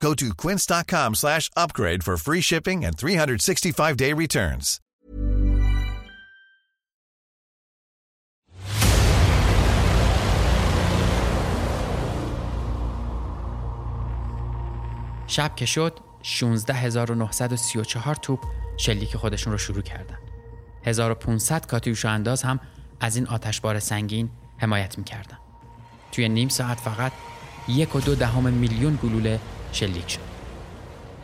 Go to quince.com slash upgrade for free shipping and 365-day returns. شب که شد 16934 توپ شلیک خودشون رو شروع کردن 1500 کاتیوشا انداز هم از این آتشبار سنگین حمایت می‌کردن توی نیم ساعت فقط یک و دو دهم میلیون گلوله شلیک شد.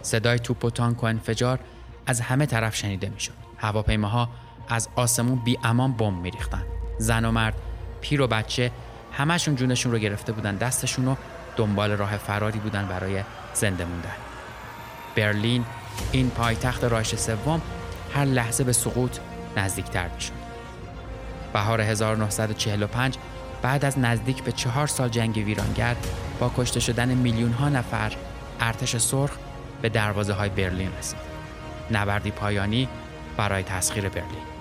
صدای توپ و تانک و انفجار از همه طرف شنیده می‌شد. هواپیماها از آسمون بی امان بمب میریختن زن و مرد پیر و بچه همشون جونشون رو گرفته بودن دستشون رو دنبال راه فراری بودن برای زنده موندن. برلین این پایتخت رایش سوم هر لحظه به سقوط نزدیکتر می‌شد. بهار 1945 بعد از نزدیک به چهار سال جنگ ویرانگر با کشته شدن میلیون ها نفر ارتش سرخ به دروازه های برلین رسید. نبردی پایانی برای تسخیر برلین.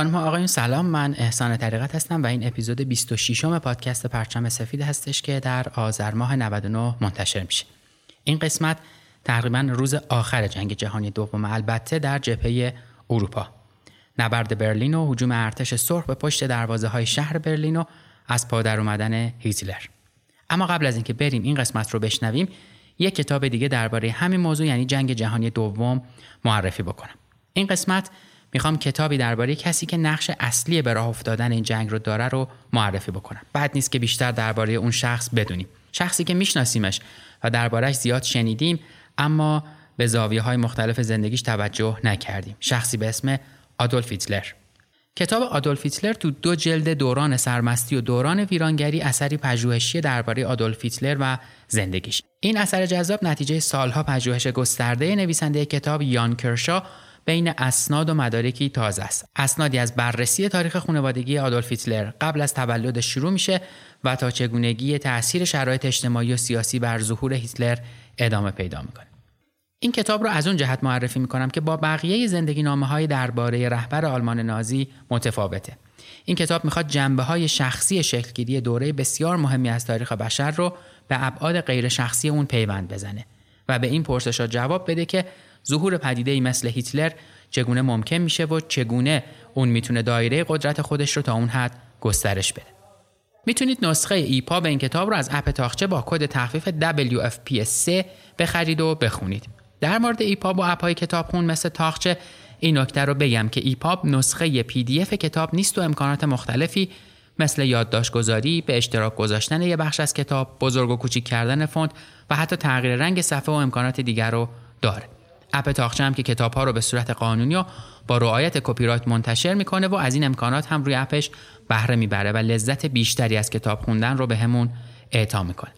خانم آقایون سلام. من احسان طریقت هستم و این اپیزود 26 م پادکست پرچم سفید هستش که در آذر ماه 99 منتشر میشه. این قسمت تقریبا روز آخر جنگ جهانی دوم البته در جبهه اروپا. نبرد برلین و هجوم ارتش سرخ به پشت دروازه های شهر برلین و از پادر اومدن هیتلر. اما قبل از اینکه بریم این قسمت رو بشنویم یک کتاب دیگه درباره همین موضوع یعنی جنگ جهانی دوم معرفی بکنم. این قسمت می‌خوام کتابی درباره کسی که نقش اصلی به راه افتادن این جنگ رو داره رو معرفی بکنم. بعد نیست که بیشتر درباره اون شخص بدونیم. شخصی که میشناسیمش و دربارهش زیاد شنیدیم اما به زاویه های مختلف زندگیش توجه نکردیم. شخصی به اسم آدولف هیتلر. کتاب آدولف هیتلر تو دو جلد دوران سرمستی و دوران ویرانگری اثری پژوهشی درباره آدولف هیتلر و زندگیش. این اثر جذاب نتیجه سالها پژوهش گسترده نویسنده کتاب یان کرشا بین اسناد و مدارکی تازه است. اسنادی از بررسی تاریخ خانوادگی آدولف هیتلر قبل از تولد شروع میشه و تا چگونگی تاثیر شرایط اجتماعی و سیاسی بر ظهور هیتلر ادامه پیدا می‌کنه. این کتاب رو از اون جهت معرفی می‌کنم که با بقیه زندگی نامه های درباره رهبر آلمان نازی متفاوته. این کتاب می‌خواد جنبه های شخصی شکلگیری دوره بسیار مهمی از تاریخ بشر رو به ابعاد غیر شخصی اون پیوند بزنه و به این پرسش جواب بده که ظهور پدیده ای مثل هیتلر چگونه ممکن میشه و چگونه اون می‌تونه دایره قدرت خودش رو تا اون حد گسترش بده. می‌تونید نسخه EPUB این کتاب رو از اپ طاقچه با کد تخفیف WFP3 بخرید و بخونید. در مورد EPUB و اپ های کتابخون مثل طاقچه این نکته رو بگم که EPUB نسخه پی دی اف کتاب نیست و امکانات مختلفی مثل یادداشت گذاری، به اشتراک گذاشتن یه بخش از کتاب، بزرگ و کوچیک کردن فونت و حتی تغییر رنگ صفحه و امکانات دیگر رو داره. اپ طاقچه هم که کتاب ها رو به صورت قانونی و با رعایت کپی رایت منتشر می‌کنه و از این امکانات هم روی اپش بهره می‌بره و لذت بیشتری از کتاب خوندن رو بهمون به اعطا می‌کنه.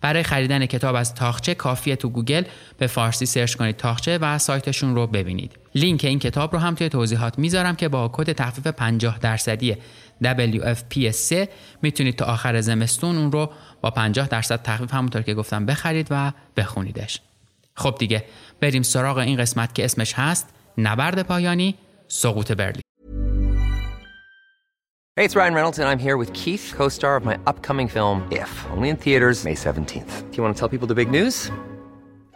برای خریدن کتاب از طاقچه کافیه تو گوگل به فارسی search کنید طاقچه و سایتشون رو ببینید. لینک این کتاب رو هم توی توضیحات می‌ذارم که با کد تخفیف 50 درصدی WFPS3 می‌تونید تا آخر زمستون اون رو با 50 درصد تخفیف همونطور که گفتم بخرید و بخونیدش. خب دیگه بریم سراغ این قسمت که اسمش هست نبرد پایانی سقوط برلین Hey, it's Ryan Reynolds and I'm here with Keith, co-star of my upcoming film If, only in theaters May 17th. Do you want to tell people the big news?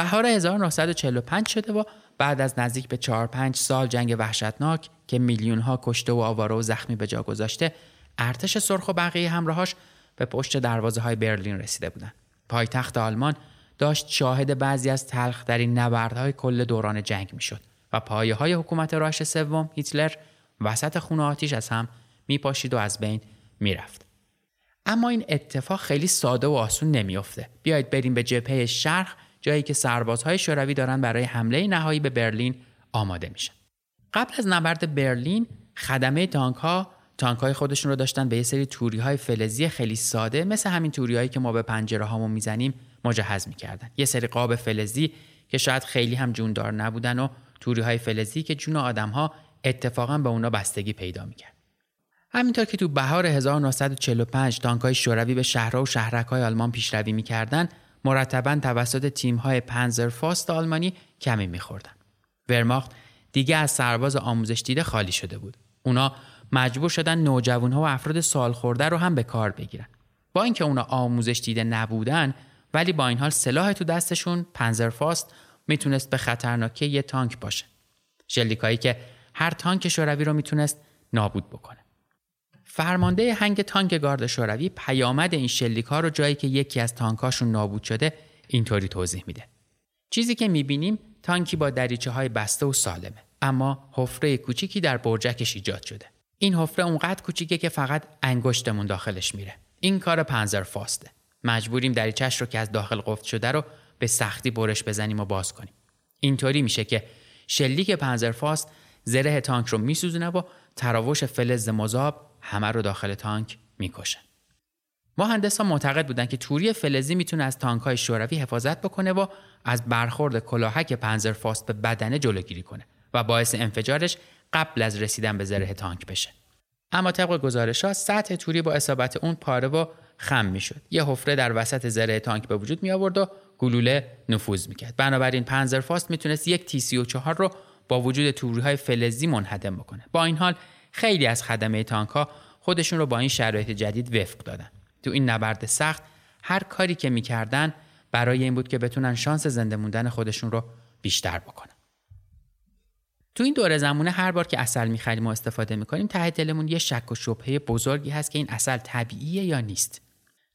بهار 1945 شده و بعد از نزدیک به 4 5 سال جنگ وحشتناک که میلیون ها کشته و آواره و زخمی به جا گذاشته ارتش سرخ و بقیه همراهاش به پشت دروازه های برلین رسیده بودند. پایتخت آلمان داشت شاهد بعضی از تلخترین نبردهای کل دوران جنگ می‌شد و پایه های حکومت راش سوم هیتلر وسط خون آتیش از هم میپاشید و از بین می‌رفت. اما این اتفاق خیلی ساده و آسون نمیافته. بیایید بریم به جبهه شرق جایی که سربازهای شوروی دارن برای حمله نهایی به برلین آماده میشن. قبل از نبرد برلین خدمه تانک ها تانک های خودشون رو داشتن به یه سری توری های فلزی خیلی ساده مثل همین توری هایی که ما به پنجره هامون می‌زنیم مجهز می‌کردن. یه سری قاب فلزی که شاید خیلی هم جوندار نبودن و توری های فلزی که جون آدم ها اتفاقا به اونا بستگی پیدا می‌کرد. همینطور که تو بهار 1945 تانک شوروی به شهرها و شهرک های آلمان پیشروی می‌کردن مرتبا توسط تیم‌های پنزرفاست آلمانی کمی میخوردن. ورماخت دیگه از سرباز آموزش دیده خالی شده بود. اونا مجبور شدن نوجوانها و افراد سالخورده رو هم به کار بگیرن. با اینکه اونا آموزش دیده نبودن ولی با این حال سلاح تو دستشون پنزرفاست می‌تونست به خطرناکی یه تانک باشه. شلیکایی که هر تانک شوروی رو می‌تونست نابود بکنه. فرمانده هنگ تانک گارد شوروی پیامد این شلیک ها رو جایی که یکی از تانکاشون نابود شده اینطوری توضیح میده. چیزی که می‌بینیم تانکی با دریچه های بسته و سالمه اما حفره کوچیکی در برجکش ایجاد شده. این حفره اونقدر کوچیکه که فقط انگشتمون داخلش میره. این کار پنزر فاسته. مجبوریم دریچش رو که از داخل قفل شده رو به سختی برش بزنیم و باز کنیم. اینطوری میشه که شلیک پنزر فاست زره تانک رو میسوزونه و تراوش فلز مذاب همه رو داخل تانک می‌کشه. مهندسان معتقد بودند که توری فلزی می‌تونه از تانک های شوروی حفاظت بکنه و از برخورد کلاهک پنزرفاست به بدنه جلوگیری کنه و باعث انفجارش قبل از رسیدن به زره تانک بشه. اما طبق گزارش ها سطح توری با اصابت اون پاره و خم می‌شد. یه حفره در وسط زره تانک به وجود می آورد و گلوله نفوذ می‌کرد. بنابراین پنزرفاست می‌تونست یک تی 34 رو با وجود توری های فلزی منهدم بکنه. با این حال خیلی از خدمه تانک خودشون رو با این شرایط جدید وفق دادن. تو این نبرد سخت هر کاری که می‌کردن برای این بود که بتونن شانس زنده موندن خودشون رو بیشتر بکنن. تو این دوره زمونه هر بار که اصل می‌خریم و استفاده می‌کنیم ته دلمون یه شک و شبهه بزرگی هست که این اصل طبیعیه یا نیست.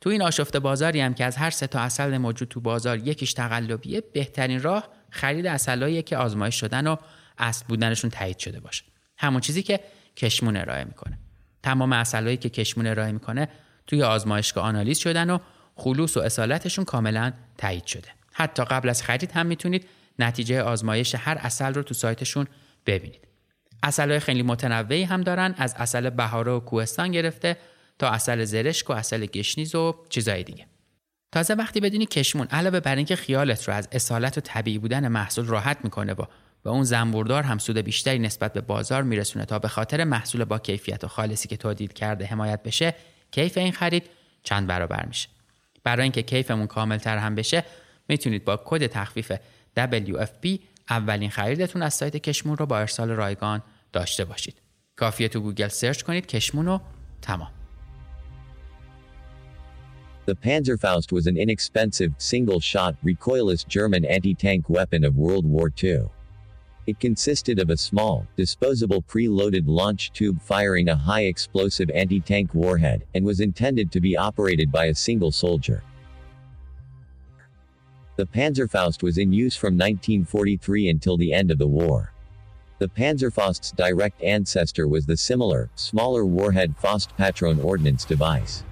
تو این آشفته بازاری هم که از هر سه تا اصل موجود تو بازار یکیش تقلبیه بهترین راه خرید اصلایی که آزمایش شدن و اصل بودنشون تایید شده باشه. همون چیزی که کشمون ارائه می‌کنه. تمام اصلایی که کشمون ارائه می‌کنه توی آزمایشگاه آنالیز شدن و خلوص و اصالتشون کاملا تایید شده. حتی قبل از خرید هم می‌تونید نتیجه آزمایش هر اصل رو تو سایتشون ببینید. اصلای خیلی متنوعی هم دارن از اصل بهاره و کوهستان گرفته تا اصل زرشک و اصل گشنیز و چیزای دیگه. تازه وقتی بدونی کشمون علاوه بر اینکه خیالت رو از اصالت و طبیعی بودن محصول راحت می‌کنه با و اون زنبوردار هم سود بیشتری نسبت به بازار میرسونه تا به خاطر محصول با کیفیت و خالصی که تولید کرده حمایت بشه کیف این خرید چند برابر میشه. برای اینکه کیفمون کاملتر هم بشه می‌تونید با کد تخفیف WFP اولین خریدتون از سایت کشمون رو با ارسال رایگان داشته باشید. کافیه تو گوگل search کنید کشمون و تمام. The Panzerfaust was an inexpensive, single-shot, recoilless German anti-tank weapon of World War II. It consisted of a small, disposable pre-loaded launch tube firing a high-explosive anti-tank warhead, and was intended to be operated by a single soldier. The Panzerfaust was in use from 1943 until the end of the war. The Panzerfaust's direct ancestor was the similar, smaller warhead Faust Patron ordnance device.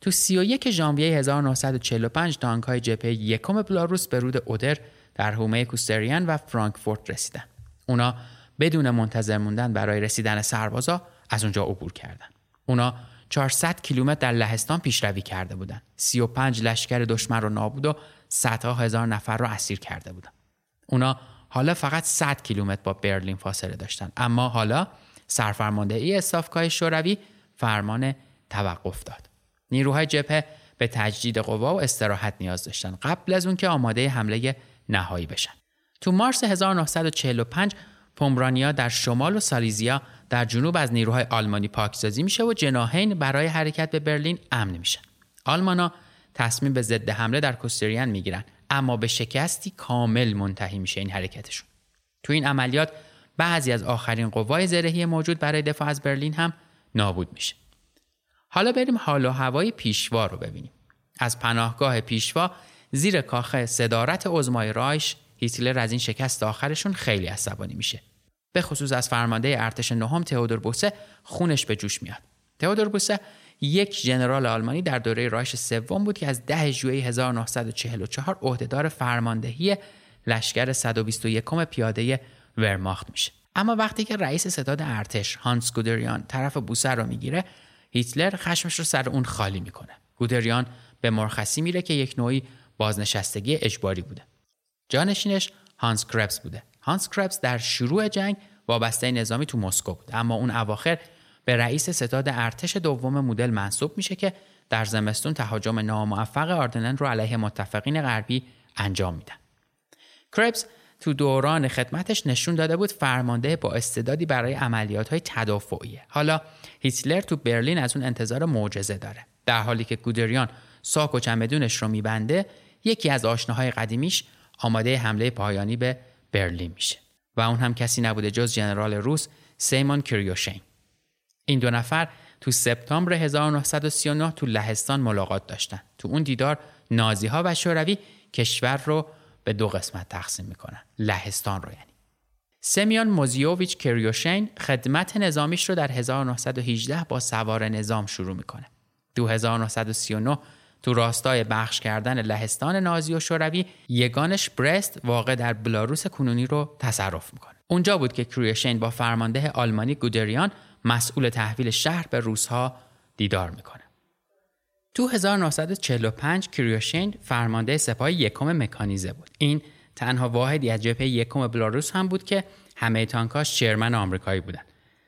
تو 31 ژانویه 1945 تانک های جبهه یکم بلاروس به رود اودر در حومه کوستریان و فرانکفورت رسیدن. اونا بدون منتظر موندن برای رسیدن سربازا از اونجا عبور کردند. اونا 400 کیلومتر در لهستان پیشروی کرده بودند. 35 لشکر دشمن رو نابود و صدها هزار نفر رو اسیر کرده بودند. اونا حالا فقط 100 کیلومتر با برلین فاصله داشتن اما حالا سرفرمانده ای استافکای شوروی فرمان توقف داد. نیروهای جبهه به تجدید قوا و استراحت نیاز داشتن قبل از اون که آماده حمله نهایی بشن. تو مارس 1945 پومرانیا در شمال و سالیزیا در جنوب از نیروهای آلمانی پاکسازی میشه و جناهین برای حرکت به برلین امن میشن. آلمانا تصمیم به ضد حمله در کوستریان می‌گیرن اما به شکستی کامل منتهی میشه این حرکتشون. تو این عملیات بعضی از آخرین قوای زرهی موجود برای دفاع از برلین هم نابود میشه. حالا بریم حال و هوای پیشوا رو ببینیم. از پناهگاه پیشوا زیر کاخ صدارت عزمای رایش هیتلر از این شکست آخرشون خیلی عصبانی میشه. به خصوص از فرمانده ارتش نهم تئودور بوسه خونش به جوش میاد. تئودور بوسه یک ژنرال آلمانی در دوره رایش سوم بود که از 10 ژوئیه 1944 عهدهدار فرماندهی لشکر 121 پیاده ورماخت میشه. اما وقتی که رئیس ستاد ارتش هانس گودریان طرف بوسه رو می‌گیره هیتلر خشمش رو سر اون خالی می‌کنه. گودریان به مرخصی میره که یک نوعی بازنشستگی اجباری بوده. جانشینش هانس کربس بوده. هانس کربس در شروع جنگ وابسته نظامی تو مسکو بود اما اون اواخر به رئیس ستاد ارتش دوم مدل منصوب میشه که در زمستون تهاجم ناموفق آردنن رو علیه متفقین غربی انجام میدن. کربس تو دوران خدمتش نشون داده بود فرمانده با استعدادی برای عملیات های تدافعیه. حالا هیتلر تو برلین از اون انتظار معجزه داره. در حالی که گودریان ساک و چمدونش رو میبنده یکی از آشناهای قدیمیش آماده حمله پایانی به برلین میشه. و اون هم کسی نبوده جز ژنرال روس سیمون کریوشین. این دو نفر تو سپتامبر 1939 تو لهستان ملاقات داشتن. تو اون دیدار نازی ها و شوروی کشور رو به دو قسمت تقسیم می‌کنن. لهستان رو یعنی. سمیان موزیوویچ کریوشین خدمت نظامیش رو در 1918 با سوار نظام شروع می‌کنه. تو 1939 تو راستای بخش کردن لهستان نازی و شوروی یگانش برست واقع در بلاروس کنونی رو تصرف می‌کنه. اونجا بود که کریوشین با فرمانده آلمانی گودریان مسئول تحویل شهر به روسها دیدار می‌کنه. تو 1945 کریوشین فرمانده سپاه یکم مکانیزه بود. این تنها واحدی از جبهه یکم بلاروس هم بود که همه تانکاش شرمن آمریکایی بودن.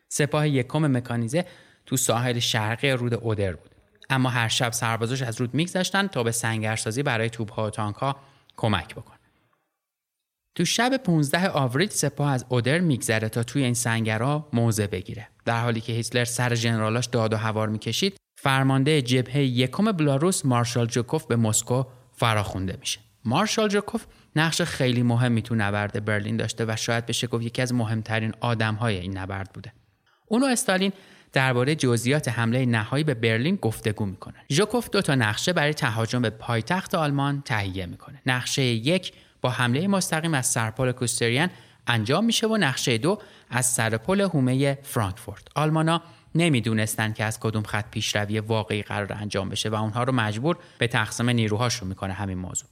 سپاه یکم مکانیزه تو ساحل شرقی رود اودر بود. اما هر شب سربازاش از رود میگذشتن تا به سنگرسازی برای توپها و تانکها کمک بکن. تو شب 15 آوریل سپاه از اودر میگذره تا توی این سنگرها موضع بگیره. در حالی که هیتلر سر ژنرالاش داد و هوار می‌کشید، فرمانده جبهه یکم بلاروس مارشال جوکوف به مسکو فراخونده میشه. مارشال جوکوف نقش خیلی مهمی تو نبرد برلین داشته و شاید بشه گفت یکی از مهمترین آدمهای این نبرد بوده. اونو استالین درباره جزئیات حمله نهایی به برلین گفتگو می‌کنه. ژوکوف دو تا نقشه برای تهاجم به پایتخت آلمان تهیه می‌کنه. نقشه یک با حمله مستقیم از سرپل کوستریان انجام میشه و نقشه دو از سرپل هومه فرانکفورت. آلمانا نمی‌دونستن که از کدوم خط پیشروی واقعی قرار انجام بشه و اونها رو مجبور به تقسیم نیروهاشون می‌کنه همین موضوع.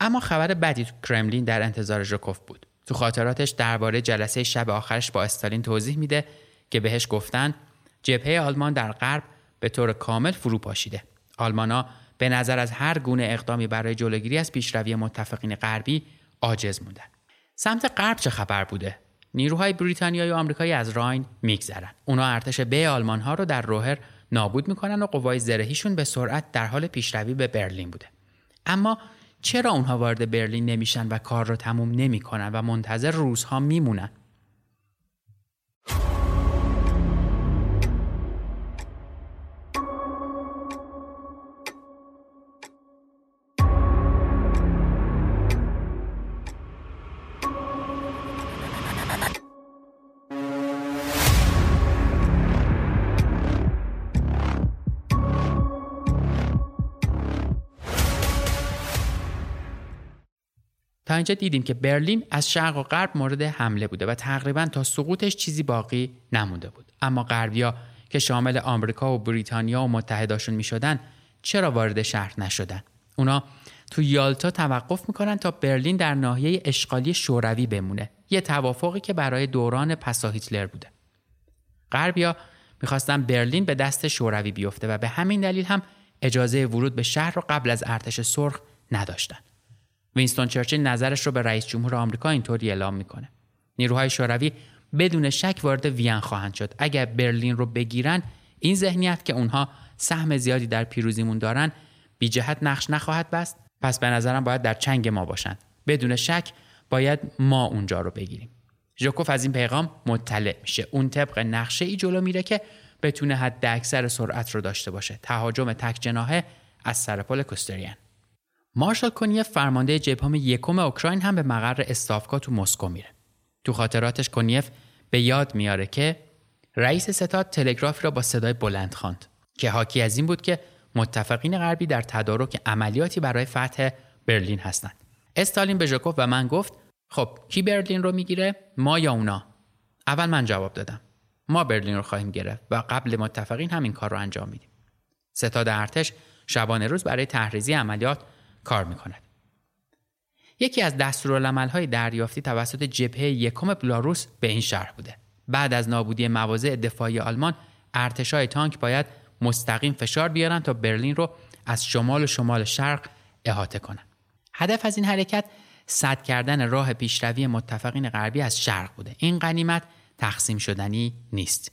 اما خبر بدی تو کرملین در انتظار ژوکوف بود. تو خاطراتش درباره جلسه شب آخرش با استالین توضیح میده که بهش گفتن جبهه آلمان در غرب به طور کامل فرو پاشیده. آلمانا به نظر از هر گونه اقدامی برای جلوگیری از پیشروی متفقین غربی عاجز موندن. سمت غرب چه خبر بوده؟ نیروهای بریتانیایی و آمریکایی از راین میگذرن. اونا ارتش به آلمان ها رو در روهر نابود می‌کنن و قوای زرهیشون به سرعت در حال پیشروی به برلین بوده. اما چرا اونها وارد برلین نمیشن و کار رو تموم نمی‌کنن و منتظر روزها میمونن؟ اینجا دیدیم که برلین از شرق و غرب مورد حمله بوده و تقریبا تا سقوطش چیزی باقی نمونده بود. اما غربیا که شامل آمریکا و بریتانیا و متحداشون می شدن چرا وارد شهر نشدن؟ اونا تو یالتا توقف می‌کنن تا برلین در ناحیه اشغالی شوروی بمونه یه توافقی که برای دوران پسا هیتلر بوده. غربیا می‌خواستن برلین به دست شوروی بیفته و به همین دلیل هم اجازه ورود به شهر رو قبل از ارتش سرخ نداشتن. وینستون چرچیل نظرش رو به رئیس جمهور آمریکا اینطوری اعلام می‌کنه. نیروهای شوروی بدون شک وارد وین خواهند شد. اگر برلین رو بگیرن این ذهنیت که اونها سهم زیادی در پیروزیمون دارن بی جهت نقش نخواهد بست. پس به نظرم باید در چنگ ما باشند. بدون شک باید ما اونجا رو بگیریم. ژوکوف از این پیغام مطلع میشه. اون طبق نقشه ای جلو میره که بتونه حد اکثر سرعت رو داشته باشه. تهاجم تک جناهه از سرپل کوستریان. مارشال کنیف فرمانده جبهه یکم اوکراین هم به مقر استافکا تو مسکو میره. تو خاطراتش کنیف به یاد میاره که رئیس ستاد تلگرافی را با صدای بلند خواند که حاکی از این بود که متفقین غربی در تدارک عملیاتی برای فتح برلین هستند. استالین به ژوکوف و من گفت خب کی برلین رو می‌گیره؟ ما یا اونا؟ اول من جواب دادم. ما برلین رو خواهیم گرفت و قبل متفقین همین کار رو انجام میدیم. ستاد ارتش شبانه روز برای تحریزی عملیات کار می‌کند. یکی از دستورالعملهای دریافتی توسط جبهه یکم بلاروس به این شرح بوده. بعد از نابودی مواضع دفاعی آلمان ارتشای تانک باید مستقیم فشار بیارن تا برلین رو از شمال و شمال شرق احاطه کنن. هدف از این حرکت سد کردن راه پیشروی متفقین غربی از شرق بوده. این غنیمت تقسیم شدنی نیست.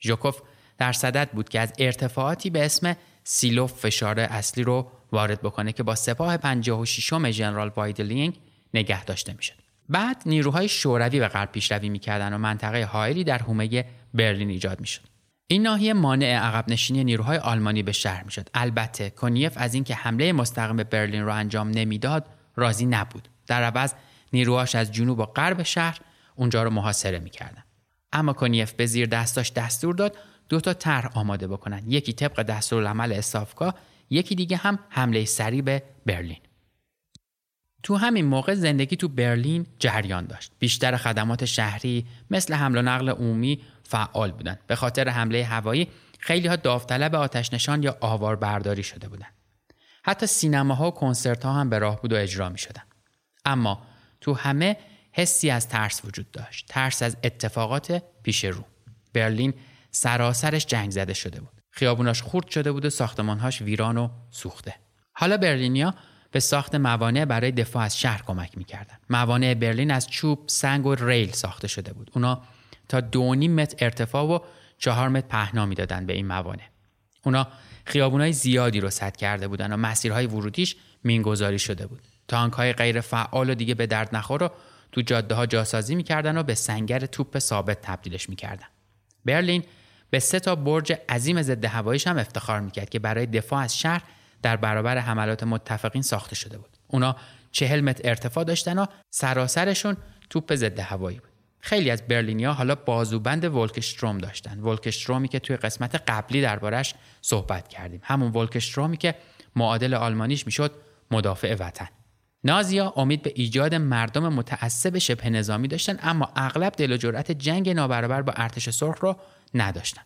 ژوکوف در صدد بود که از ارتفاعاتی به اسم سیلوف فشار اصلی رو وارد بکنه که با سپاه 56 ژنرال وایدلینگ نگه داشته می‌شد. بعد نیروهای شوروی به غرب پیشروی می‌کردن و منطقه حائلی در حومه برلین ایجاد می‌شد. این ناحیه مانع عقب نشینی نیروهای آلمانی به شهر می‌شد. البته کنیف از اینکه حمله مستقیم به برلین را انجام نمی‌داد راضی نبود. در عوض نیروهاش از جنوب و غرب شهر اونجا رو محاصره می‌کردن. اما کنیف به زیر دستاش دستور داد دو تا طرح آماده بکنن. یکی طبق دستورالعمل استافکا یکی دیگه هم حمله سریع به برلین. تو همین موقع زندگی تو برلین جریان داشت. بیشتر خدمات شهری مثل حمل و نقل عمومی فعال بودند. به خاطر حمله هوایی خیلی ها داوطلب آتش نشان یا آوار برداری شده بودند. حتی سینماها و کنسرت ها هم به راه بود و اجرا می شدن. اما تو همه حسی از ترس وجود داشت. ترس از اتفاقات پیش رو. برلین سراسرش جنگ زده شده بود. خیابوناش خورد شده بود و ساختمانهاش ویران و سوخته. حالا برلینیا به ساخت موانع برای دفاع از شهر کمک می‌کردن. موانع برلین از چوب سنگ و ریل ساخته شده بود. اونا تا دو متر ارتفاع و چهار متر پهنا می‌دادن به این موانع. اونا خیابونای زیادی رو سد کرده بودن و مسیرهای ورودیش مینگذاری شده بود. تانک های غیر فعال و دیگه به درد نخور رو تو جاده ها جاسازی می‌کردن و به سنگر توپ ثابت تبدیلش می‌کردن. برلین به سه تا برج عظیم ضد هواییش هم افتخار می‌کرد که برای دفاع از شهر در برابر حملات متفقین ساخته شده بود. اونا چهل متر ارتفاع داشتن و سراسرشون توپ ضد هوایی بود. خیلی از برلینیا حالا بازوبند ولکشتروم داشتن. ولکشترومی که توی قسمت قبلی دربارش صحبت کردیم. همون ولکشترومی که معادل آلمانیش می‌شد مدافع وطن. نازیا امید به ایجاد مردم متعصب شبه نظامی داشتن اما اغلب دل و جرأت جنگ نابرابر با ارتش سرخ رو نداشتن.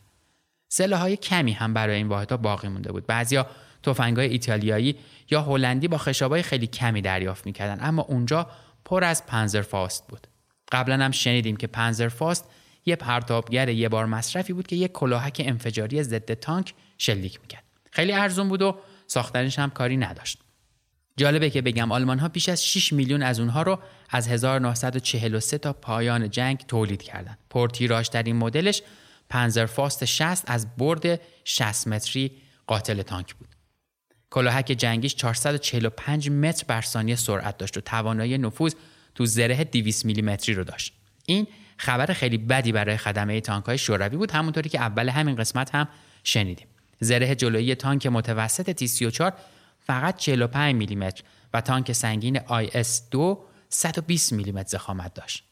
های کمی هم برای این واحدها باقی مونده بود. بعضیا تفنگای ایتالیایی یا هلندی با خشابای خیلی کمی دریافت می‌کردن اما اونجا پر از پنزرفاست بود. قبلا هم شنیدیم که پنزرفاست یه پرتابگر یه بار مصرفی بود که یه کلاهک انفجاری ضد تانک شلیک می‌کرد. خیلی ارزون بود و ساختنش هم کاری نداشت. جالبه که بگم آلمان ها پیش از 6 میلیون از اونها رو از 1943 تا پایان جنگ تولید کردند. پرتیراژ این مدلش پنزرفاست 60 از برد 60 متری قاتل تانک بود. کلاهک جنگیش 445 متر بر ثانیه سرعت داشت و توانایی نفوذ تو زره 200 میلیمتری رو داشت. این خبر خیلی بدی برای خدمه تانک های شوروی بود همونطوری که اول همین قسمت هم شنیدیم. زره جلویی تانک متوسط تی 34 فقط 45 میلیمتر و تانک سنگین IS-2 120 میلیمتر زخامت داشت.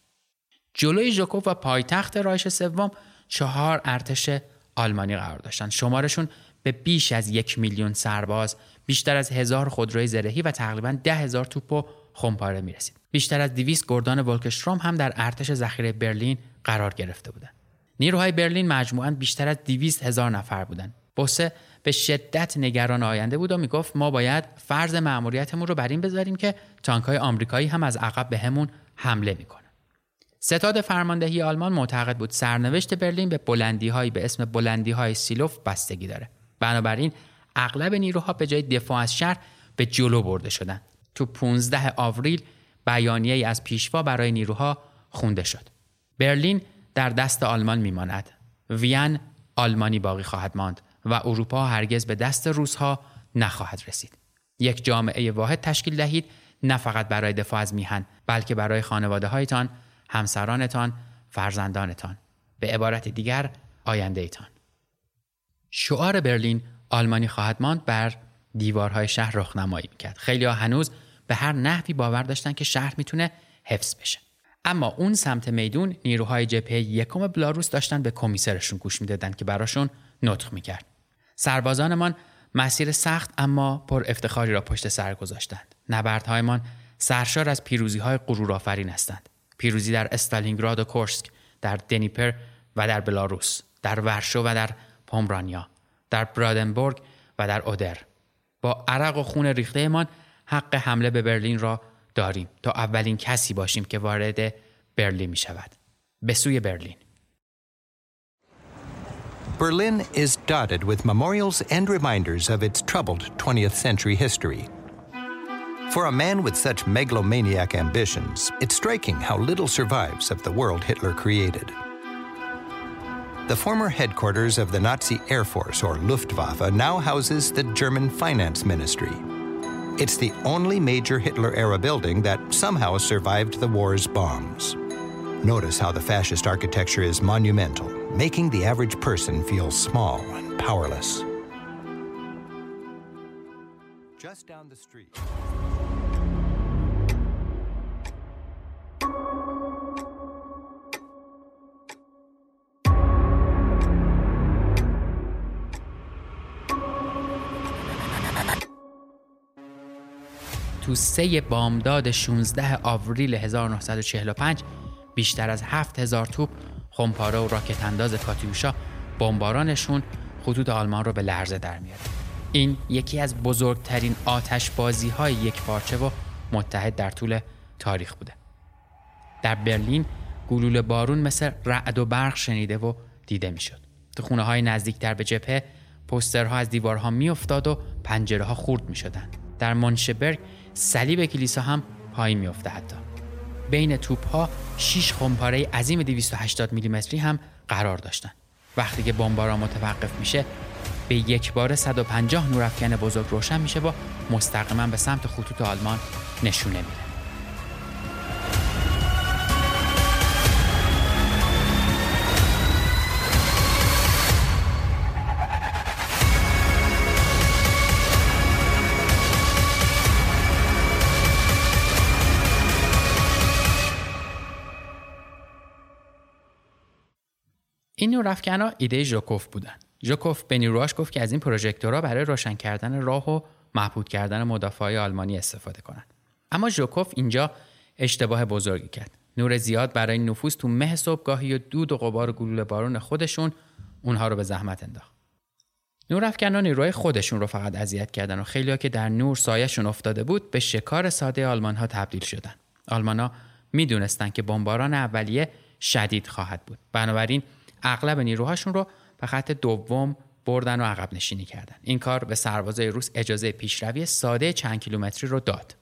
جلوی ژوکوف و پایتخت رایش سوم چهار ارتش آلمانی قرار داشتند. شمارشون به بیش از یک میلیون سرباز، بیشتر از هزار خودروی زرهی و تقریبا ده هزار توپ و خمپاره می رسید. بیشتر از 200 گردان ولکشتروم هم در ارتش ذخیره برلین قرار گرفته بودند. نیروهای برلین مجموعاً بیشتر از 200 هزار نفر بودند. بوسه به شدت نگران آینده بود و می‌گفت ما باید فرض مأموریتمون رو بر این بذاریم که تانکهای آمریکایی هم از عقب بهمون حمله می‌کنن. ستاد فرماندهی آلمان معتقد بود سرنوشت برلین به بلندی به اسم بلندی های سیلوف بستگی داره. بنابراین اغلب نیروها به جای دفاع از شهر به جلو برده شدند. تو 15 آوریل بیانیه از پیشوا برای نیروها خونده شد. برلین در دست آلمان میماند. وین آلمانی باقی خواهد ماند و اروپا هرگز به دست روسها نخواهد رسید. یک جامعه واحد تشکیل دهید نه فقط برای دفاع از میهن بلکه برای خانواده هایتان، همسرانتان، فرزندانتان. به عبارت دیگر آینده ایتان. شعار برلین آلمانی خواهد ماند بر دیوارهای شهر رخنمایی می‌کرد. خیلی ها هنوز به هر نحوی باور داشتن که شهر می‌تونه حفظ بشه. اما اون سمت میدون نیروهای جبهه یکم بلاروس داشتن به کمیسرشون گوش می‌دادن که براشون نطق می‌کرد. سربازانمان مسیر سخت اما پر افتخاری را پشت سر گذاشتند. نبردهایمان سرشار از پیروزی های غرورآفرین هستند. پیروزی در استالینگراد و کورسک، در دنیپر و در بلاروس، در ورشو و در پومرانیا، در برادنبورگ و در اودر. با عرق و خون ریختهمان حق حمله به برلین را داریم تا اولین کسی باشیم که وارد برلین می شود. به سوی برلین. Berlin is dotted with memorials and reminders of its troubled 20th century history. For a man with such megalomaniac ambitions, it's striking how little survives of the world Hitler created. The former headquarters of the Nazi Air Force, or Luftwaffe, now houses the German Finance Ministry. It's the only major Hitler era building that somehow survived the war's bombs. Notice how the fascist architecture is monumental, making the average person feel small and powerless. Just down the street. تو سه بامداد 16 آوریل 1945 بیشتر از 7000 توپ خمپاره و راکت انداز کاتیوشا بمبارانشون خطوط آلمان رو به لرزه در میاره. این یکی از بزرگترین آتش بازی های یک پارچه و متحد در طول تاریخ بوده. در برلین گلوله بارون مثل رعد و برق شنیده و دیده می‌شد. تو خونه های نزدیکتر به جبهه پوسترها از دیوارها میافتاد و پنجره ها خورد می شدن. در منشبرگ صلیب کلیسا هم پایین میافته حتی بین توپ ها 6 خمپاره عظیم 280 میلیمتری هم قرار داشتن. وقتی که بمباران متوقف میشه به یک بار 150 نورافکن بزرگ روشن میشه و مستقیما به سمت خطوط آلمان نشونه میره. این نورافکنا ایده ژوکوف بودن. ژوکوف به نیروهاش گفت که از این پروژکتورها برای روشن کردن راه و محبود کردن مدافعای آلمانی استفاده کنند. اما ژوکوف اینجا اشتباه بزرگی کرد. نور زیاد برای نفوذ تو مه صبحگاهی و دود و غبار گلوله بارون خودشون اونها رو به زحمت انداخت. نورافکنا نیروهای خودشون رو فقط اذیت کردن و خیلیا که در نور سایهشون افتاده بود به شکار ساده آلمان ها تبدیل شدن. آلمان ها می‌دونستند که بمباران اولیه شدید خواهد بود. بنابراین اغلب نیروهاشون رو به خط دوم بردن و عقب نشینی کردن. این کار به سربازای روس اجازه پیشروی ساده چند کیلومتری رو داد.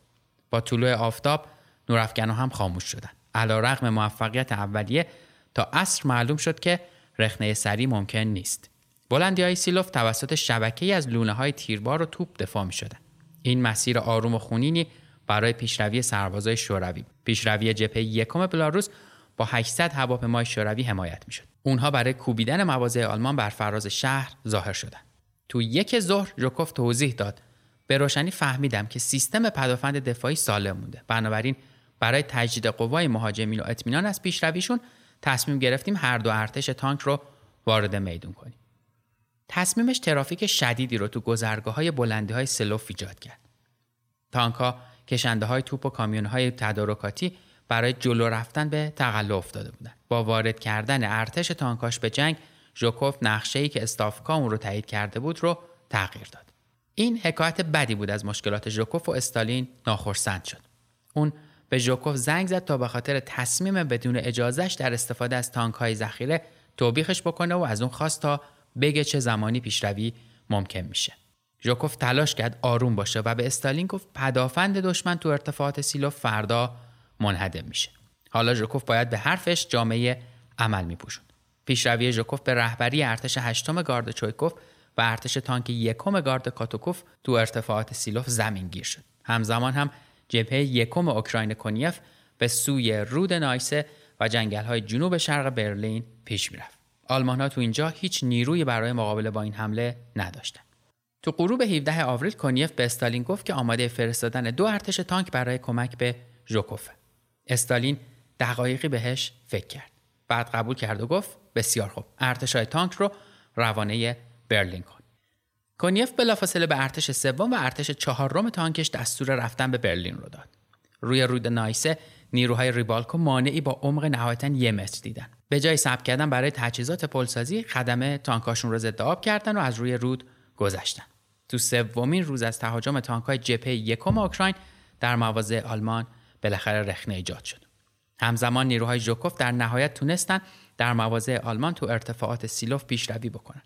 با طلوع آفتاب نورافکنها هم خاموش شدن. علیرغم موفقیت اولیه تا عصر معلوم شد که رخنه سری ممکن نیست. بلندی های سیلوف توسط شبکه از لونه های تیربار و توپ دفاع می شدن. این مسیر آروم و خونینی برای پیشروی سربازای شوروی پیشروی جبهه یکم بلاروس با 800 هواپیمای شوروی حمایت می شد. اونها برای کوبیدن مواضع آلمان بر فراز شهر ظاهر شدند. تو یک ظهر ژوکوف توضیح داد به روشنی فهمیدم که سیستم پدافند دفاعی سالم مونده. بنابراین برای تجدید قوای مهاجمین و اطمینان از پیشرویشون تصمیم گرفتیم هر دو ارتش تانک رو وارد میدون کنیم. تصمیمش ترافیک شدیدی رو تو گذرگاه های بلندی های سلوف ایجاد کرد. تانک ها توپ و کامیون های تدارکاتی برای جلو رفتن به تقلا افتاده بودند با وارد کردن ارتش تانکاش به جنگ ژوکوف نقشه که استافکا اون رو تایید کرده بود رو تغییر داد. این حکایت بدی بود از مشکلات ژوکوف و استالین ناخرسند شد. اون به ژوکوف زنگ زد تا به خاطر تصمیم بدون اجازهش در استفاده از تانک های ذخیره توبیخش بکنه و از اون خواست تا بگه چه زمانی پیشروی ممکن میشه. ژوکوف تلاش کرد آروم باشه و به استالین گفت پدافند دشمن تو ارتفاعات سیلو فردا منهدم میشه. حالا ژوکوف باید به حرفش جامعه عمل میپوشوند پیشروی ژوکوف به رهبری ارتش هشتم گارد چویکوف و ارتش تانک یکم گارد کاتوکوف تو ارتفاعات سیلوف زمین گیر شد. همزمان هم جبهه یکم اوکراین کنیف به سوی رود نایسه و جنگل های جنوب شرق برلین پیش می‌رفت. آلمان ها تو اینجا هیچ نیروی برای مقابله با این حمله نداشتند تو غروب 17 آوریل کنیف به استالین گفت که آماده فرستادن دو ارتش تانک برای کمک به ژوکوف استالین دقایقی بهش فکر کرد. بعد قبول کرد و گفت بسیار خوب ارتش های تانک رو روانه برلین کن. کنیف بلافاصله به ارتش سوم و ارتش چهارم تانکش دستور رفتن به برلین رو داد. روی رود نایسه نیروهای ریبالکو مانعی با عمق نهایتا یه متر دیدن. به جای ثبت کردن برای تجهیزات پلسازی خدمه تانکاشون رو ضد آب کردن و از روی رود گذشتن. تو سومین روز از تهاجم تانکهای جبهه یکم اوکراین در مواضع آلمان بالاخره رخنه ایجاد شد. همزمان نیروهای ژوکوف در نهایت تونستن در مواضع آلمان تو ارتفاعات سیلوف پیشروی بکنن.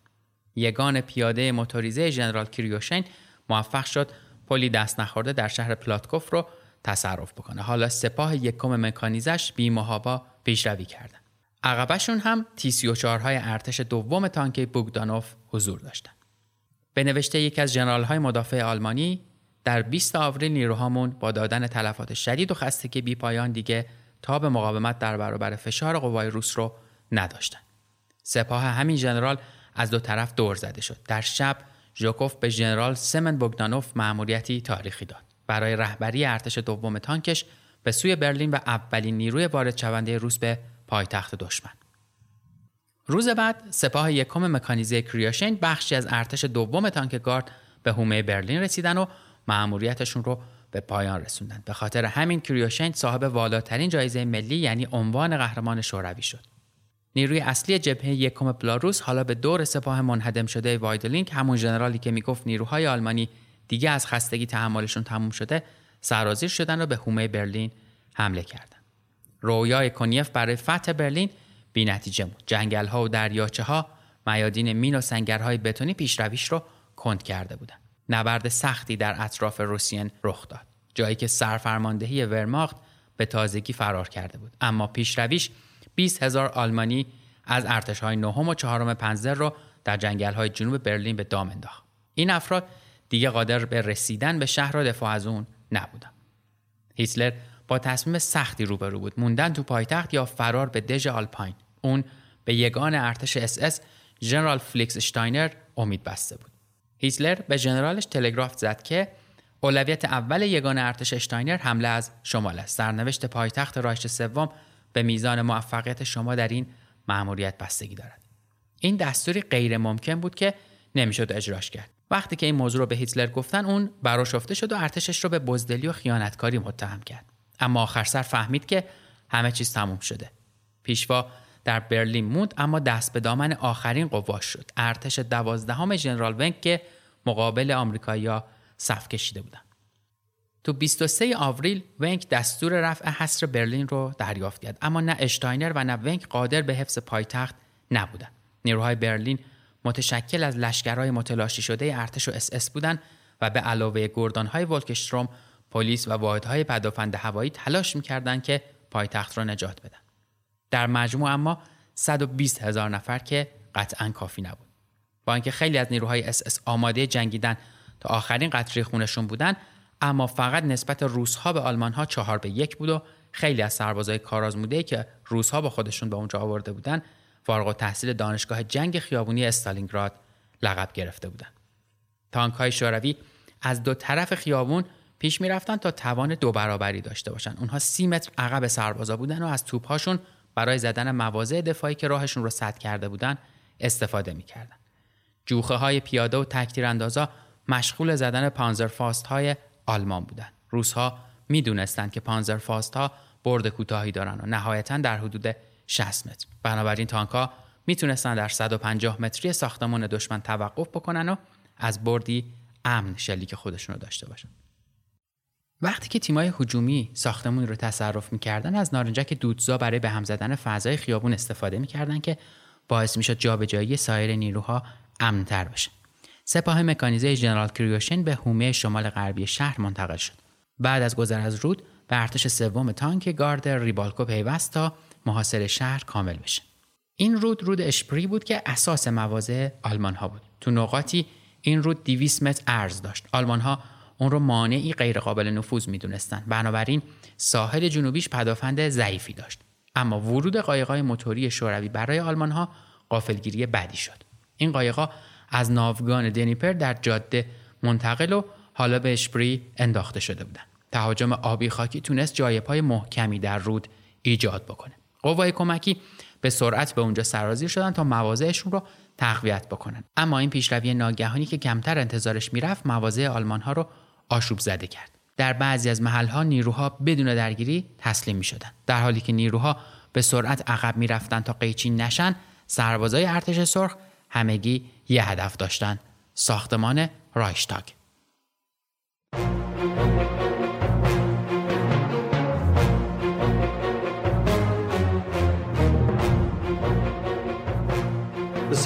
یگان پیاده موتوریزه ژنرال کریوشین موفق شد پلی دست نخورده در شهر پلاتکوف رو تصرف بکنه. حالا سپاه یکم مکانیزه‌ش بی‌محابا پیشروی کردن. عقبشون هم تی 34 های ارتش دوم تانک بوگدانوف حضور داشتن. به نوشته یکی از جنرال های مدافع آلمانی در 20 آوریل نیروهامون با دادن تلفات شدید و خستگی بی پایان دیگه تاب مقاومت در برابر فشار قوای روس رو نداشتن. سپاه همین ژنرال از دو طرف دور زده شد. در شب ژوکوف به ژنرال سمن بوگدانوف مأموریتی تاریخی داد. برای رهبری ارتش دوم تانکش به سوی برلین و اولین نیروی وارد شونده روس به پایتخت دشمن. روز بعد سپاه یکم مکانیزه کریاشین بخشی از ارتش دوم تانک گارد به هومه برلین رسیدن و مأموریتشون رو به پایان رسوندن به خاطر همین کریوشین صاحب والاترین جایزه ملی یعنی عنوان قهرمان شوروی شد نیروی اصلی جبهه یکم بلاروس حالا به دور سپاه منهدم شده وایدلینگ همون ژنرالی که می‌گفت نیروهای آلمانی دیگه از خستگی تحملشون تموم شده سرازیر شدن و به حومه برلین حمله کردند. رویای کنیف برای فتح برلین بی‌نتیجه بود. جنگل ها و دریاچه ها میادین مین و سنگرهای بتونی پیشرویش رو کند کرده بودند. نبرد سختی در اطراف روسیان رخ داد. جایی که سرفرماندهی ورماخت به تازگی فرار کرده بود. اما پیشرویش 20 هزار آلمانی از ارتش های نهم و چهارم پنزر رو در جنگل های جنوب برلین به دام انداخت. این افراد دیگه قادر به رسیدن به شهر و دفاع از اون نبودن. هیتلر با تصمیم سختی روبرو بود موندن تو پایتخت یا فرار به دژ Alpine اون به یگان ارتش اس اس ژنرال فلیکس شتاینر امید بسته بود هیتلر به ژنرالش تلگراف زد که اولویت اول یگان ارتش اشتاینر حمله از شمال است. سرنوشت پایتخت رایش سوم به میزان موفقیت شما در این مأموریت بستگی دارد. این دستوری غیر ممکن بود که نمی‌شد اجراش کرد. وقتی که این موضوع رو به هیتلر گفتن اون براشفته شد و ارتشش رو به بزدلی و خیانتکاری متهم کرد. اما آخر سر فهمید که همه چیز تموم شده. پیشوا در برلین موند اما دست به دامن آخرین قواش شد. ارتش دوازدهم ژنرال ونک که مقابل آمریکایی‌ها صف کشیده بودن. تو 23 آوریل ونک دستور رفع حصر برلین رو دریافت کرد اما نه اشتاینر و نه ونک قادر به حفظ پایتخت نبودند نیروهای برلین متشکل از لشکرهای متلاشی شده ارتش و اس اس بودند و به علاوه گردانهای ولکشتروم پلیس و واحدهای پدافند هوایی تلاش می‌کردند که پایتخت را نجات بدن. در مجموع اما 120 هزار نفر که قطعا کافی نبود با اینکه خیلی از نیروهای اس اس آماده جنگیدن تا آخرین قطره خونشون بودن اما فقط نسبت روسها به آلمان ها چهار به یک بود و خیلی از سربازای کارآزموده که روسها با خودشون به اونجا آورده بودن فارغ‌التحصیل دانشگاه جنگ خیابونی استالینگراد لقب گرفته بودند. تانک های شوروی از دو طرف خیابون پیش می‌رفتن تا توان دو برابری داشته باشن. اونها سی متر عقب سربازا بودن و از توپهاشون برای زدن مواضع دفاعی که راهشون رو سد کرده بودن استفاده می‌کردن. جوخه های پیاده و تکتیراندازا مشغول زدن پانزرفاست های آلمان بودند. روسها می‌دونستند که پانزرفاست ها برد کوتاهی دارن و نهایتا در حدود 60 متر. بنابراین تانک ها می‌تونستن در 150 متری ساختمان دشمن توقف بکنن و از بردی امن شلیک خودشون رو داشته باشن. وقتی که تیمای هجومی ساختمون رو تصرف می‌کردن از نارنجک دودزا برای به هم زدن فضای خیابون استفاده می‌کردن که باعث می‌شد جابجایی سایر نیروها امنتر بشه. سپاه مکانیزه جنرال کریوشن به حومه شمال غربی شهر منتقل شد. بعد از گذر از رود به ارتش سوم تانک گارد ریبالکو پیوست تا محاصره شهر کامل بشه. این رود رود اشپری بود که اساس مواضع آلمان ها بود. تو نقاطی این رود 200 متر ارز داشت. آلمان ها اون رو مانعی غیرقابل نفوذ می‌دونستند. بنابراین ساحل جنوبیش پدافند ضعیفی داشت. اما ورود قایقای موتوری شوروی برای آلمان ها قافلگیری بدی شد. این قایقا از ناوگان دنیپر در جاده منتقل و حالا به اشپری انداخته شده بودند. تهاجم آبی خاکی تونست جای پای محکمی در رود ایجاد بکنه. قوای کمکی به سرعت به اونجا سرازیر شدن تا مواضعشون رو تقویت بکنن اما این پیشروی ناگهانی که کمتر انتظارش می‌رفت مواضع آلمان ها رو آشوب زده کرد. در بعضی از محلها نیروها بدون درگیری تسلیم می شدن. در حالی که نیروها به سرعت عقب می رفتن تا قیچین نشن سربازای ارتش سرخ همگی یه هدف داشتن ساختمان رایشتاگ.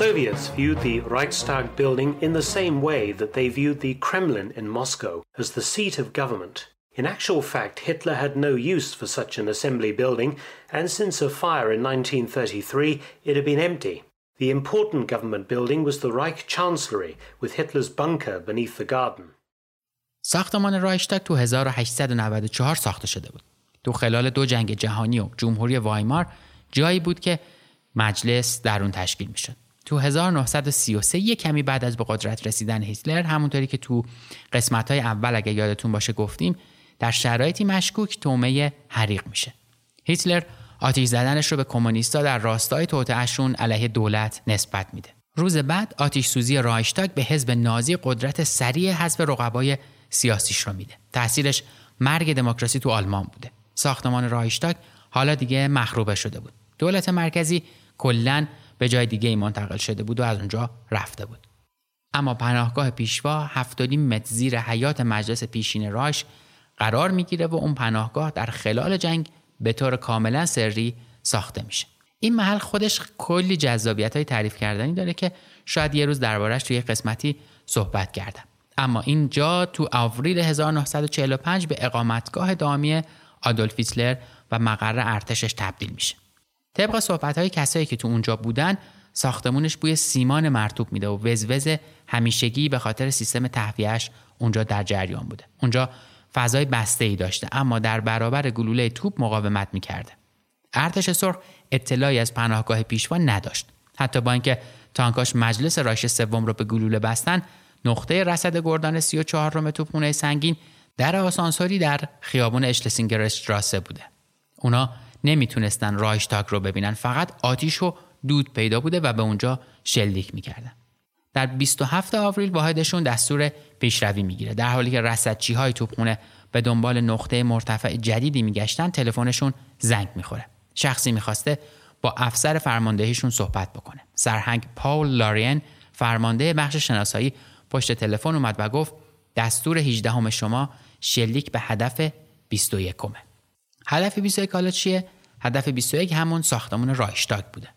Soviets viewed the Reichstag building in the same way that they viewed the Kremlin in Moscow as the seat of government. In actual fact, Hitler had no use for such an assembly building, and since a fire in 1933, it had been empty. The important government building was the Reich Chancellery, with Hitler's bunker beneath the garden. ساختمان رایشتاگ تو 1894 ساخته شده بود. تو خلال دو جنگ جهانی و جمهوری وایمار جایی بود که مجلس در اون تشکیل می شد. تو 1933 یه کمی بعد از به قدرت رسیدن هیتلر همونطوری که تو قسمت های اول اگه یادتون باشه گفتیم در شرایطی مشکوک تومه حریق میشه. هیتلر آتیش زدنش رو به کمونیستا در راستای توطئهشون علیه دولت نسبت میده. روز بعد آتیش سوزی رایشتاگ به حزب نازی قدرت سریع حذف رقبای سیاسیش رو میده. تاثیرش مرگ دموکراسی تو آلمان بوده. ساختمان رایشتاگ حالا دیگه مخروبه شده بود. دولت مرکزی کلا به جای دیگه ای منتقل شده بود و از اونجا رفته بود. اما پناهگاه پیشوا 70 متر زیر حیات مجلس پیشین راش قرار می‌گیره و اون پناهگاه در خلال جنگ به طور کاملا سری ساخته میشه. این محل خودش کلی جذابیت های تعریف کردنی داره که شاید یه روز دربارش توی قسمتی صحبت کردم. اما اینجا تو آوریل 1945 به اقامتگاه دامی آدولف هیتلر و مقر ارتشش تبدیل میشه. طبق صحبت های کسایی که تو اونجا بودن ساختمونش بوی سیمان مرتوب میده و وزوز همیشگی به خاطر سیستم تهویهش اونجا در جریان بوده. اونجا فضای بسته ای داشته اما در برابر گلوله توپ مقاومت می‌کرده. ارتش سرخ اطلاعی از پناهگاه پیشوا نداشت. حتی با اینکه تانکاش مجلس راش سوم رو به گلوله بستن نقطه رصد گردان 34 روم توپخونه سنگین در آسانسوری در خیابون اشلسینگر استراسه بوده. اونا نمی‌تونستن رایشتاگ رو ببینن. فقط آتیش و دود پیدا بوده و به اونجا شلیک می‌کردن. در 27 آوریل واحدشون دستور پیشروی می‌گیره. در حالی که رصدچی های توپخونه به دنبال نقطه مرتفع جدیدی میگشتن تلفنشون زنگ می‌خوره. شخصی می‌خواسته با افسر فرماندهیشون صحبت بکنه. سرهنگ پاول لارین فرمانده بخش شناسایی پشت تلفن اومد و گفت دستور 18 شما شلیک به هدف 21 کمه. هدف 21 حالا چیه؟ هدف 21 همون ساختمون رایشتاگ بوده.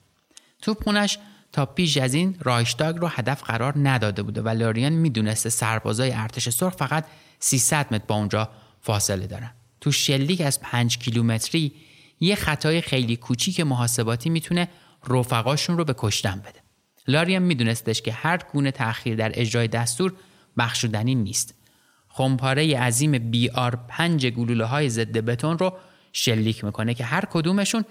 توپخونش تا پیش از این رایشتاگ رو هدف قرار نداده بوده و لاریان می‌دونسته سربازای ارتش سرخ فقط 300 متر با اونجا فاصله دارن. تو شلیک از 5 کیلومتری یه خطای خیلی کوچیک محاسباتی می‌تونه رفقاشون رو به کشتن بده. لاریان میدونستش که هر گونه تأخیر در اجرای دستور بخشودنی نیست. خمپاره عظیم بی آر 5 گلوله های ضد بتون رو شلیک می‌کنه که هر کدومشون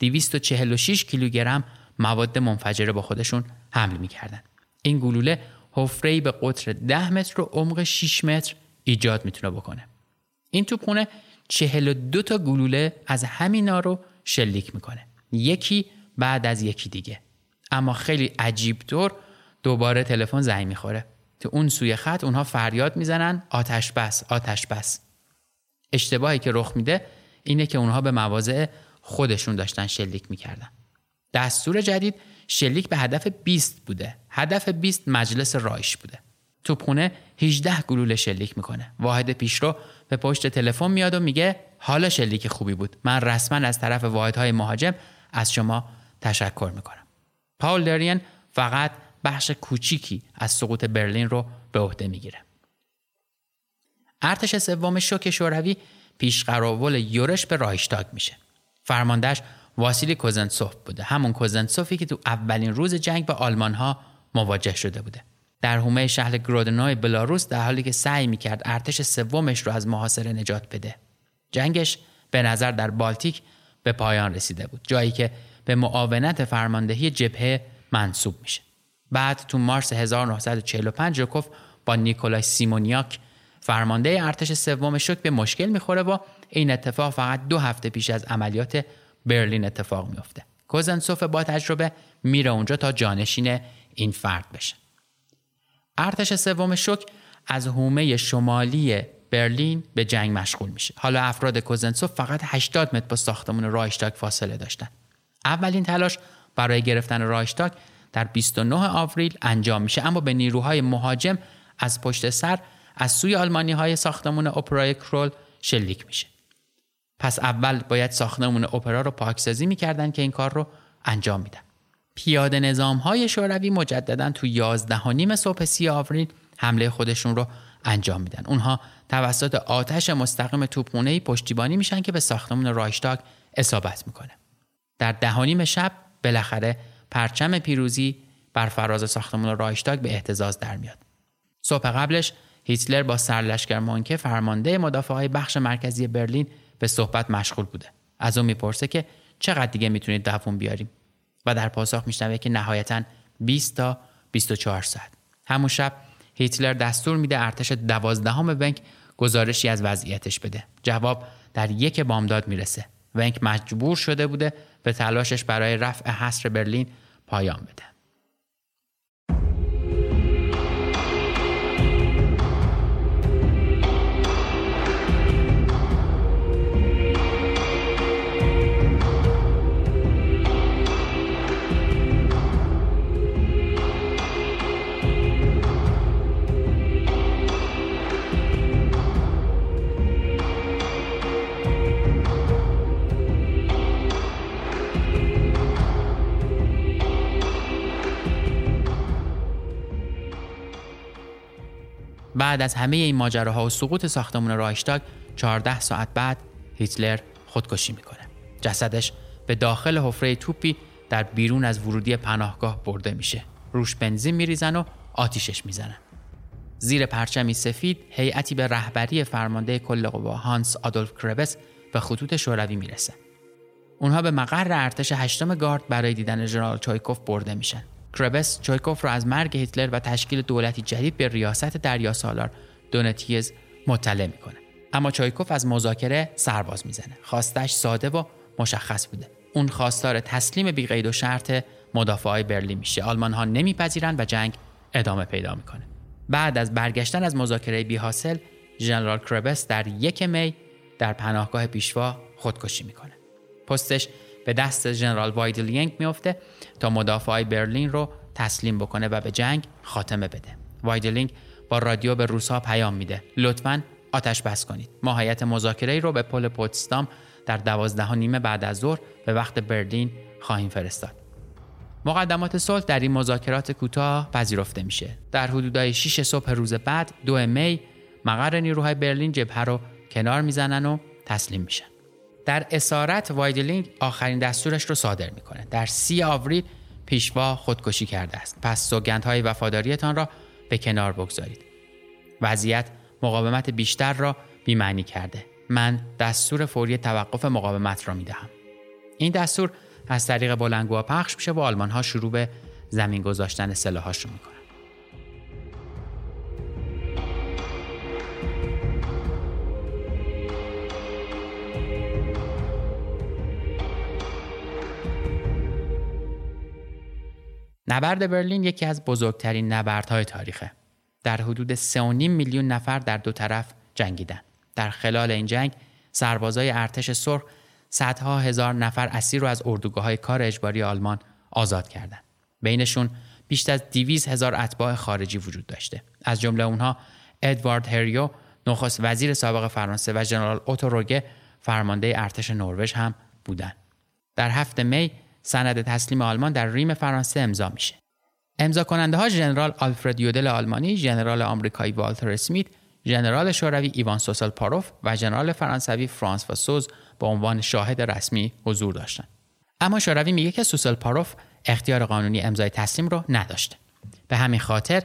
246 کیلوگرم مواد منفجره با خودشون حمل می‌کردن. این گلوله حفره به قطر 10 متر و عمق 6 متر ایجاد می‌تونه بکنه. این توپخونه 42 تا گلوله از همینا رو شلیک می‌کنه. یکی بعد از یکی دیگه. اما خیلی عجیب طور دوباره تلفن زنگ می‌خوره. تو اون سوی خط اونها فریاد می‌زنن آتش بس آتش بس. اشتباهی که رخ میده اینه که اونها به مواضع خودشون داشتن شلیک می‌کردن. دستور جدید شلیک به هدف 20 بوده. هدف 20 مجلس رایش بوده. توپخونه 18 گلوله شلیک می‌کنه. واحد پیشرو به پشت تلفن میاد و میگه حالا شلیک خوبی بود. من رسما از طرف واحدهای مهاجم از شما تشکر می‌کنم. پاول درین فقط بخش کوچیکی از سقوط برلین رو به عهده می‌گیره. ارتش سوم شوک شوروی پیش قراول یورش به رایشتاگ میشه. فرماندهش واسیلی کوزنسوف بوده. همون کوزنسوفی که تو اولین روز جنگ با آلمان ها مواجه شده بوده. در حومه شهر گرودنوی بلاروس در حالی که سعی می‌کرد ارتش سومش رو از محاصره نجات بده. جنگش به نظر در بالتیک به پایان رسیده بود جایی که به معاونت فرماندهی جبهه منصوب میشه. بعد تو مارس 1945 روکوف با نیکولای سیمونیاک فرمانده ارتش سوم شک به مشکل می‌خوره و این اتفاق فقط دو هفته پیش از عملیات برلین اتفاق میفته کوزنسوف با تجربه میره اونجا تا جانشین این فرد بشه. ارتش سوم شک از حومه شمالی برلین به جنگ مشغول میشه. حالا افراد کوزنسوف فقط 80 متر با ساختمون رایشتاگ فاصله داشتن. اولین تلاش برای گرفتن رایشتاگ در 29 آوریل انجام میشه اما به نیروهای مهاجم از پشت سر از سوی آلمانی های ساختمون اپرای کرول شلیک میشه. پس اول باید ساختمون اپرا رو پاکسازی می‌کردن که این کار رو انجام میدن. پیاده نظام های شوروی مجددا تو 11 نیم صبح 30 آوریل حمله خودشون رو انجام میدن. اونها توسط آتش مستقیم توپخونه پشتیبانی میشن که به ساختمون رایشتاگ اصابت می‌کنه. در دهانیم شب بالاخره پرچم پیروزی بر فراز ساختمان رایشتاگ به احتزاز در میاد. صبح قبلش هیتلر با سرلشکر مانکه فرمانده مدافع های بخش مرکزی برلین به صحبت مشغول بوده. از اون می‌پرسه که چقدر دیگه می‌تونید دووم بیاریم و در پاسخ میشنوه که نهایتا 20 تا 24 ساعت. همون شب هیتلر دستور میده ارتش دوازدهم بنک گزارشی از وضعیتش بده. جواب در یک بامداد می‌رسه. ونک مجبور شده بوده به تلاشش برای رفع حصر برلین پایان بده. بعد از همه این ماجراها و سقوط ساختمون رایشتاگ 14 ساعت بعد هیتلر خودکشی می‌کنه. جسدش به داخل حفره توپی در بیرون از ورودی پناهگاه برده میشه. روش بنزین میریزن و آتیشش می‌زنن. زیر پرچمی سفید هیئتی به رهبری فرمانده کل قوا هانس آدولف کربس به خطوط شوروی می‌رسه. اونها به مقر ارتش هشتم گارد برای دیدن ژنرال چایکوف برده میشن. کربس چویکوف را از مرگ هیتلر و تشکیل دولتی جدید به ریاست دریا سالار دونتیز مطلع می‌کنه. اما چایکوف از مذاکره سرباز می‌زنه. خواستش ساده و مشخص بوده. اون خواستار تسلیم بیقید و شرط مدافعای برلین میشه. آلمان ها نمیپذیرن و جنگ ادامه پیدا می‌کنه. بعد از برگشتن از مذاکره بی حاصل ژنرال کربس در یک می در پناهگاه پیشوا خودکشی می‌کنه. پستش به دست ژنرال وایدلینگ میفته تا مدافعای برلین رو تسلیم بکنه و به جنگ خاتمه بده. وایدلینگ با رادیو به روسها پیام میده. لطفا آتش بس کنید. ما هیئت مذاکره رو به پل پوتسدام در دوازده و نیم بعد از ظهر به وقت برلین خواهیم فرستاد. مقدمات صلح در این مذاکرات کوتاه پذیرفته میشه. در حدودای 6 صبح روز بعد دو می مقر نیروهای برلین جبهه رو کنار می‌زنن و تسلیم میشن. در اسارت وایدلینگ آخرین دستورش رو صادر می‌کنه. در سی آوریل پیشوا خودکشی کرده است. پس سوگندهای وفاداریتان را به کنار بگذارید. وضعیت مقاومت بیشتر را بیمعنی کرده. من دستور فوری توقف مقاومت را می‌دهم. این دستور از طریق بلندگوها پخش میشه و آلمان ها شروع به زمین گذاشتن سلاحاشون رو می‌کنن. نبرد برلین یکی از بزرگترین نبردهای تاریخه. در حدود 3.5 میلیون نفر در دو طرف جنگیدن. در خلال این جنگ سربازای ارتش سرخ صدها هزار نفر اسیر رو از اردوگاه های کار اجباری آلمان آزاد کردند. بینشون بیشتر از 200 هزار اتباع خارجی وجود داشته از جمله اونها ادوارد هریو نخست وزیر سابق فرانسه و ژنرال اوتوروگه فرمانده ارتش نروژ هم بودند در هفته می سند تسلیم آلمان در ریم فرانسه امضا میشه امضا کننده ها ژنرال آلفرد یودل آلمانی، ژنرال آمریکایی والتر اسمیت، ژنرال شوروی ایوان سوسل پاروف و ژنرال فرانسوی فرانس و سوز به عنوان شاهد رسمی حضور داشتند. اما شوروی میگه که سوسل پاروف اختیار قانونی امضای تسلیم رو نداشته. به همین خاطر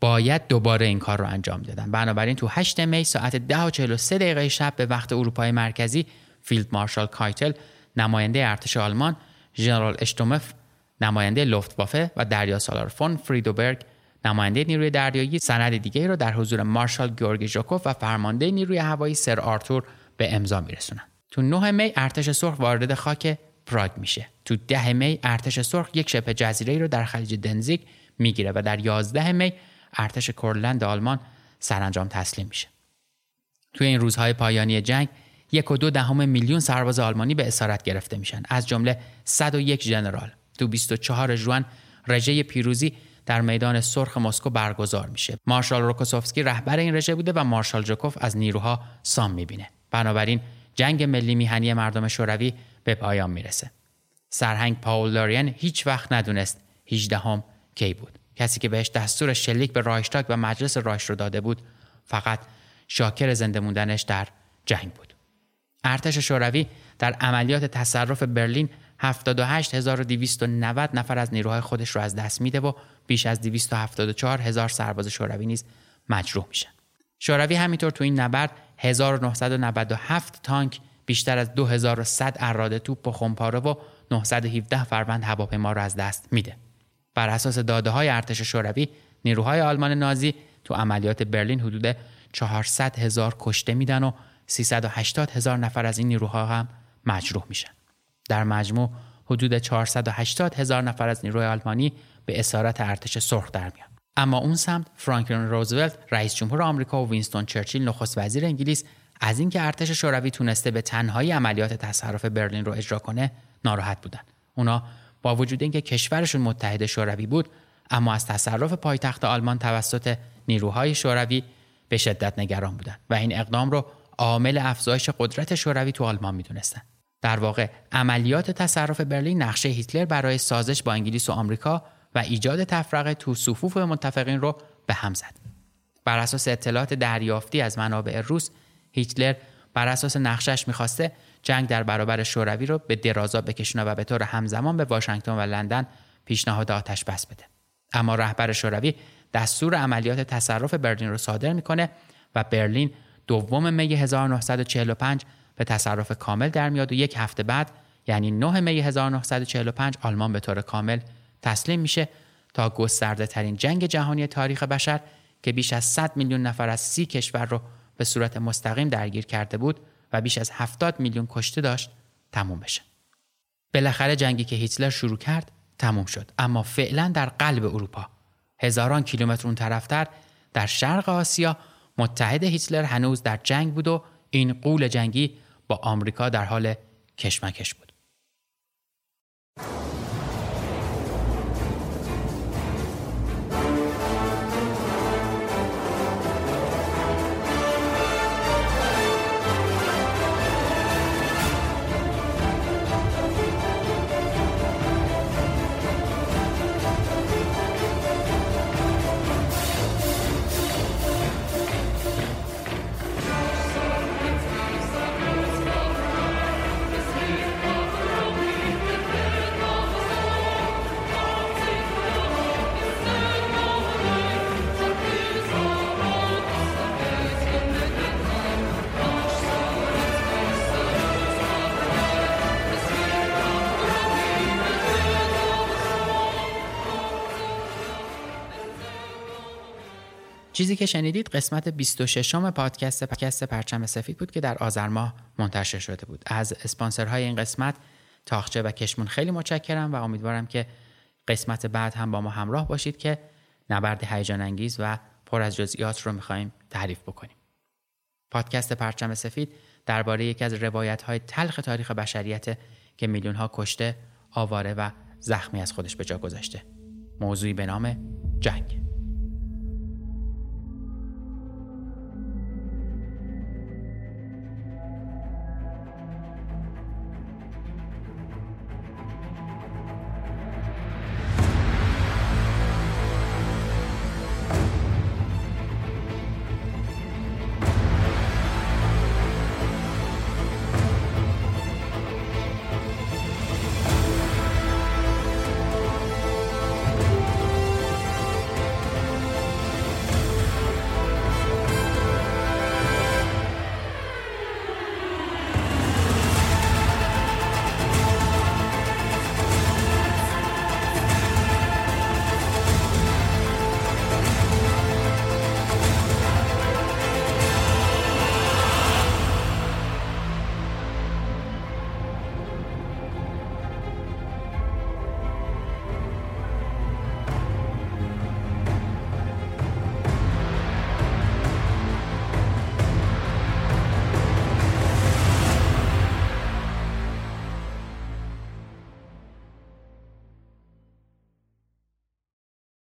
باید دوباره این کار رو انجام دادن. بنابراین تو 8 می ساعت 10 و 43 دقیقه شب به وقت اروپای مرکزی فیلد مارشال کایتل نماینده ارتش آلمان ژنرال اشتومف نماینده لوفت‌وافه و دریا سالار فون فریدبورگ نماینده نیروی دریایی سند دیگه رو در حضور مارشال گئورگی ژوکوف و فرمانده نیروی هوایی سر آرتور به امضا میرسونن. تو 9 می ارتش سرخ وارد خاک پراگ میشه. تو 10 می ارتش سرخ یک شبه جزیره رو در خلیج دانزیگ می‌گیره و در 11 می ارتش کورلند آلمان سرانجام تسلیم میشه. توی این روزهای پایانی جنگ یک و دو دهم میلیون سرباز آلمانی به اسارت گرفته میشن. از جمله 101 ژنرال تو 24 ژوئن رژه پیروزی در میدان سرخ مسکو برگزار میشه. مارشال روکوسوفسکی رهبر این رژه بوده و مارشال جوکوف از نیروها سام می‌بینه. بنابراین جنگ ملی میهنی مردم شوروی به پایان می‌رسه. سرهنگ پاول لاریان هیچ وقت ندونست 18 هم کی بود. کسی که بهش دستور شلیک به رایشتاگ و مجلس رایش رو داده بود فقط شاکر زنده موندنش در جنگ بود. ارتش شوروی در عملیات تصرف برلین 78290 نفر از نیروهای خودش رو از دست میده و بیش از 274 هزار سرباز شوروی نیز مجروح میشن. شوروی همینطور تو این نبرد 1997 تانک بیشتر از 2100 اراده توپ و خمپاره و 917 فروند هواپیما رو از دست میده. بر اساس داده های ارتش شوروی نیروهای آلمان نازی تو عملیات برلین حدود 400 هزار کشته میدن و 380 هزار نفر از این نیروها هم مجروح میشن. در مجموع حدود 480 هزار نفر از نیروی آلمانی به اسارت ارتش سرخ در میان. اما اون سمت فرانکلین روزولت رئیس جمهور آمریکا و وینستون چرچیل نخست وزیر انگلیس از اینکه ارتش شوروی تونسته به تنهایی عملیات تصرف برلین رو اجرا کنه ناراحت بودن. اونا با وجود اینکه کشورشون متحد شوروی بود اما از تصرف پایتخت آلمان توسط نیروهای شوروی به شدت نگران بودند و این اقدام رو عامل افزایش قدرت شوروی تو آلمان می‌دونستن. در واقع عملیات تصرف برلین نقشه هیتلر برای سازش با انگلیس و آمریکا و ایجاد تفرقه تو صفوف متفقین رو به هم زد. بر اساس اطلاعات دریافتی از منابع روس هیتلر بر اساس نقشش می‌خواسته جنگ در برابر شوروی رو به درازا بکشونه و به طور همزمان به واشنگتن و لندن پیشنهاد آتش بس بده. اما رهبر شوروی دستور عملیات تصرف برلین رو صادر می‌کنه و برلین دوم می 1945 به تصرف کامل در میاد و یک هفته بعد یعنی 9 می 1945 آلمان به طور کامل تسلیم میشه تا گسترده ترین جنگ جهانی تاریخ بشر که بیش از 100 میلیون نفر از سی کشور رو به صورت مستقیم درگیر کرده بود و بیش از 70 میلیون کشته داشت تموم بشه. بالاخره جنگی که هیتلر شروع کرد تموم شد اما فعلا در قلب اروپا هزاران کیلومتر اون طرفتر در شرق آسیا متحد هیتلر هنوز در جنگ بود و این قول جنگی با آمریکا در حال کشمکش بود. چیزی که شنیدید قسمت 26 م پادکست پادکست پرچم سفید بود که در آذر ماه منتشر شده بود. از اسپانسرهای این قسمت تاخچه و کشمون خیلی متشکرم و امیدوارم که قسمت بعد هم با ما همراه باشید که نبرد هیجان انگیز و پر از جزئیات رو می‌خوایم تعریف بکنیم. پادکست پرچم سفید درباره یکی از روایت های تلخ تاریخ بشریت که میلیون ها کشته، آواره و زخمی از خودش به جا گذاشته. موضوعی به نام جنگ.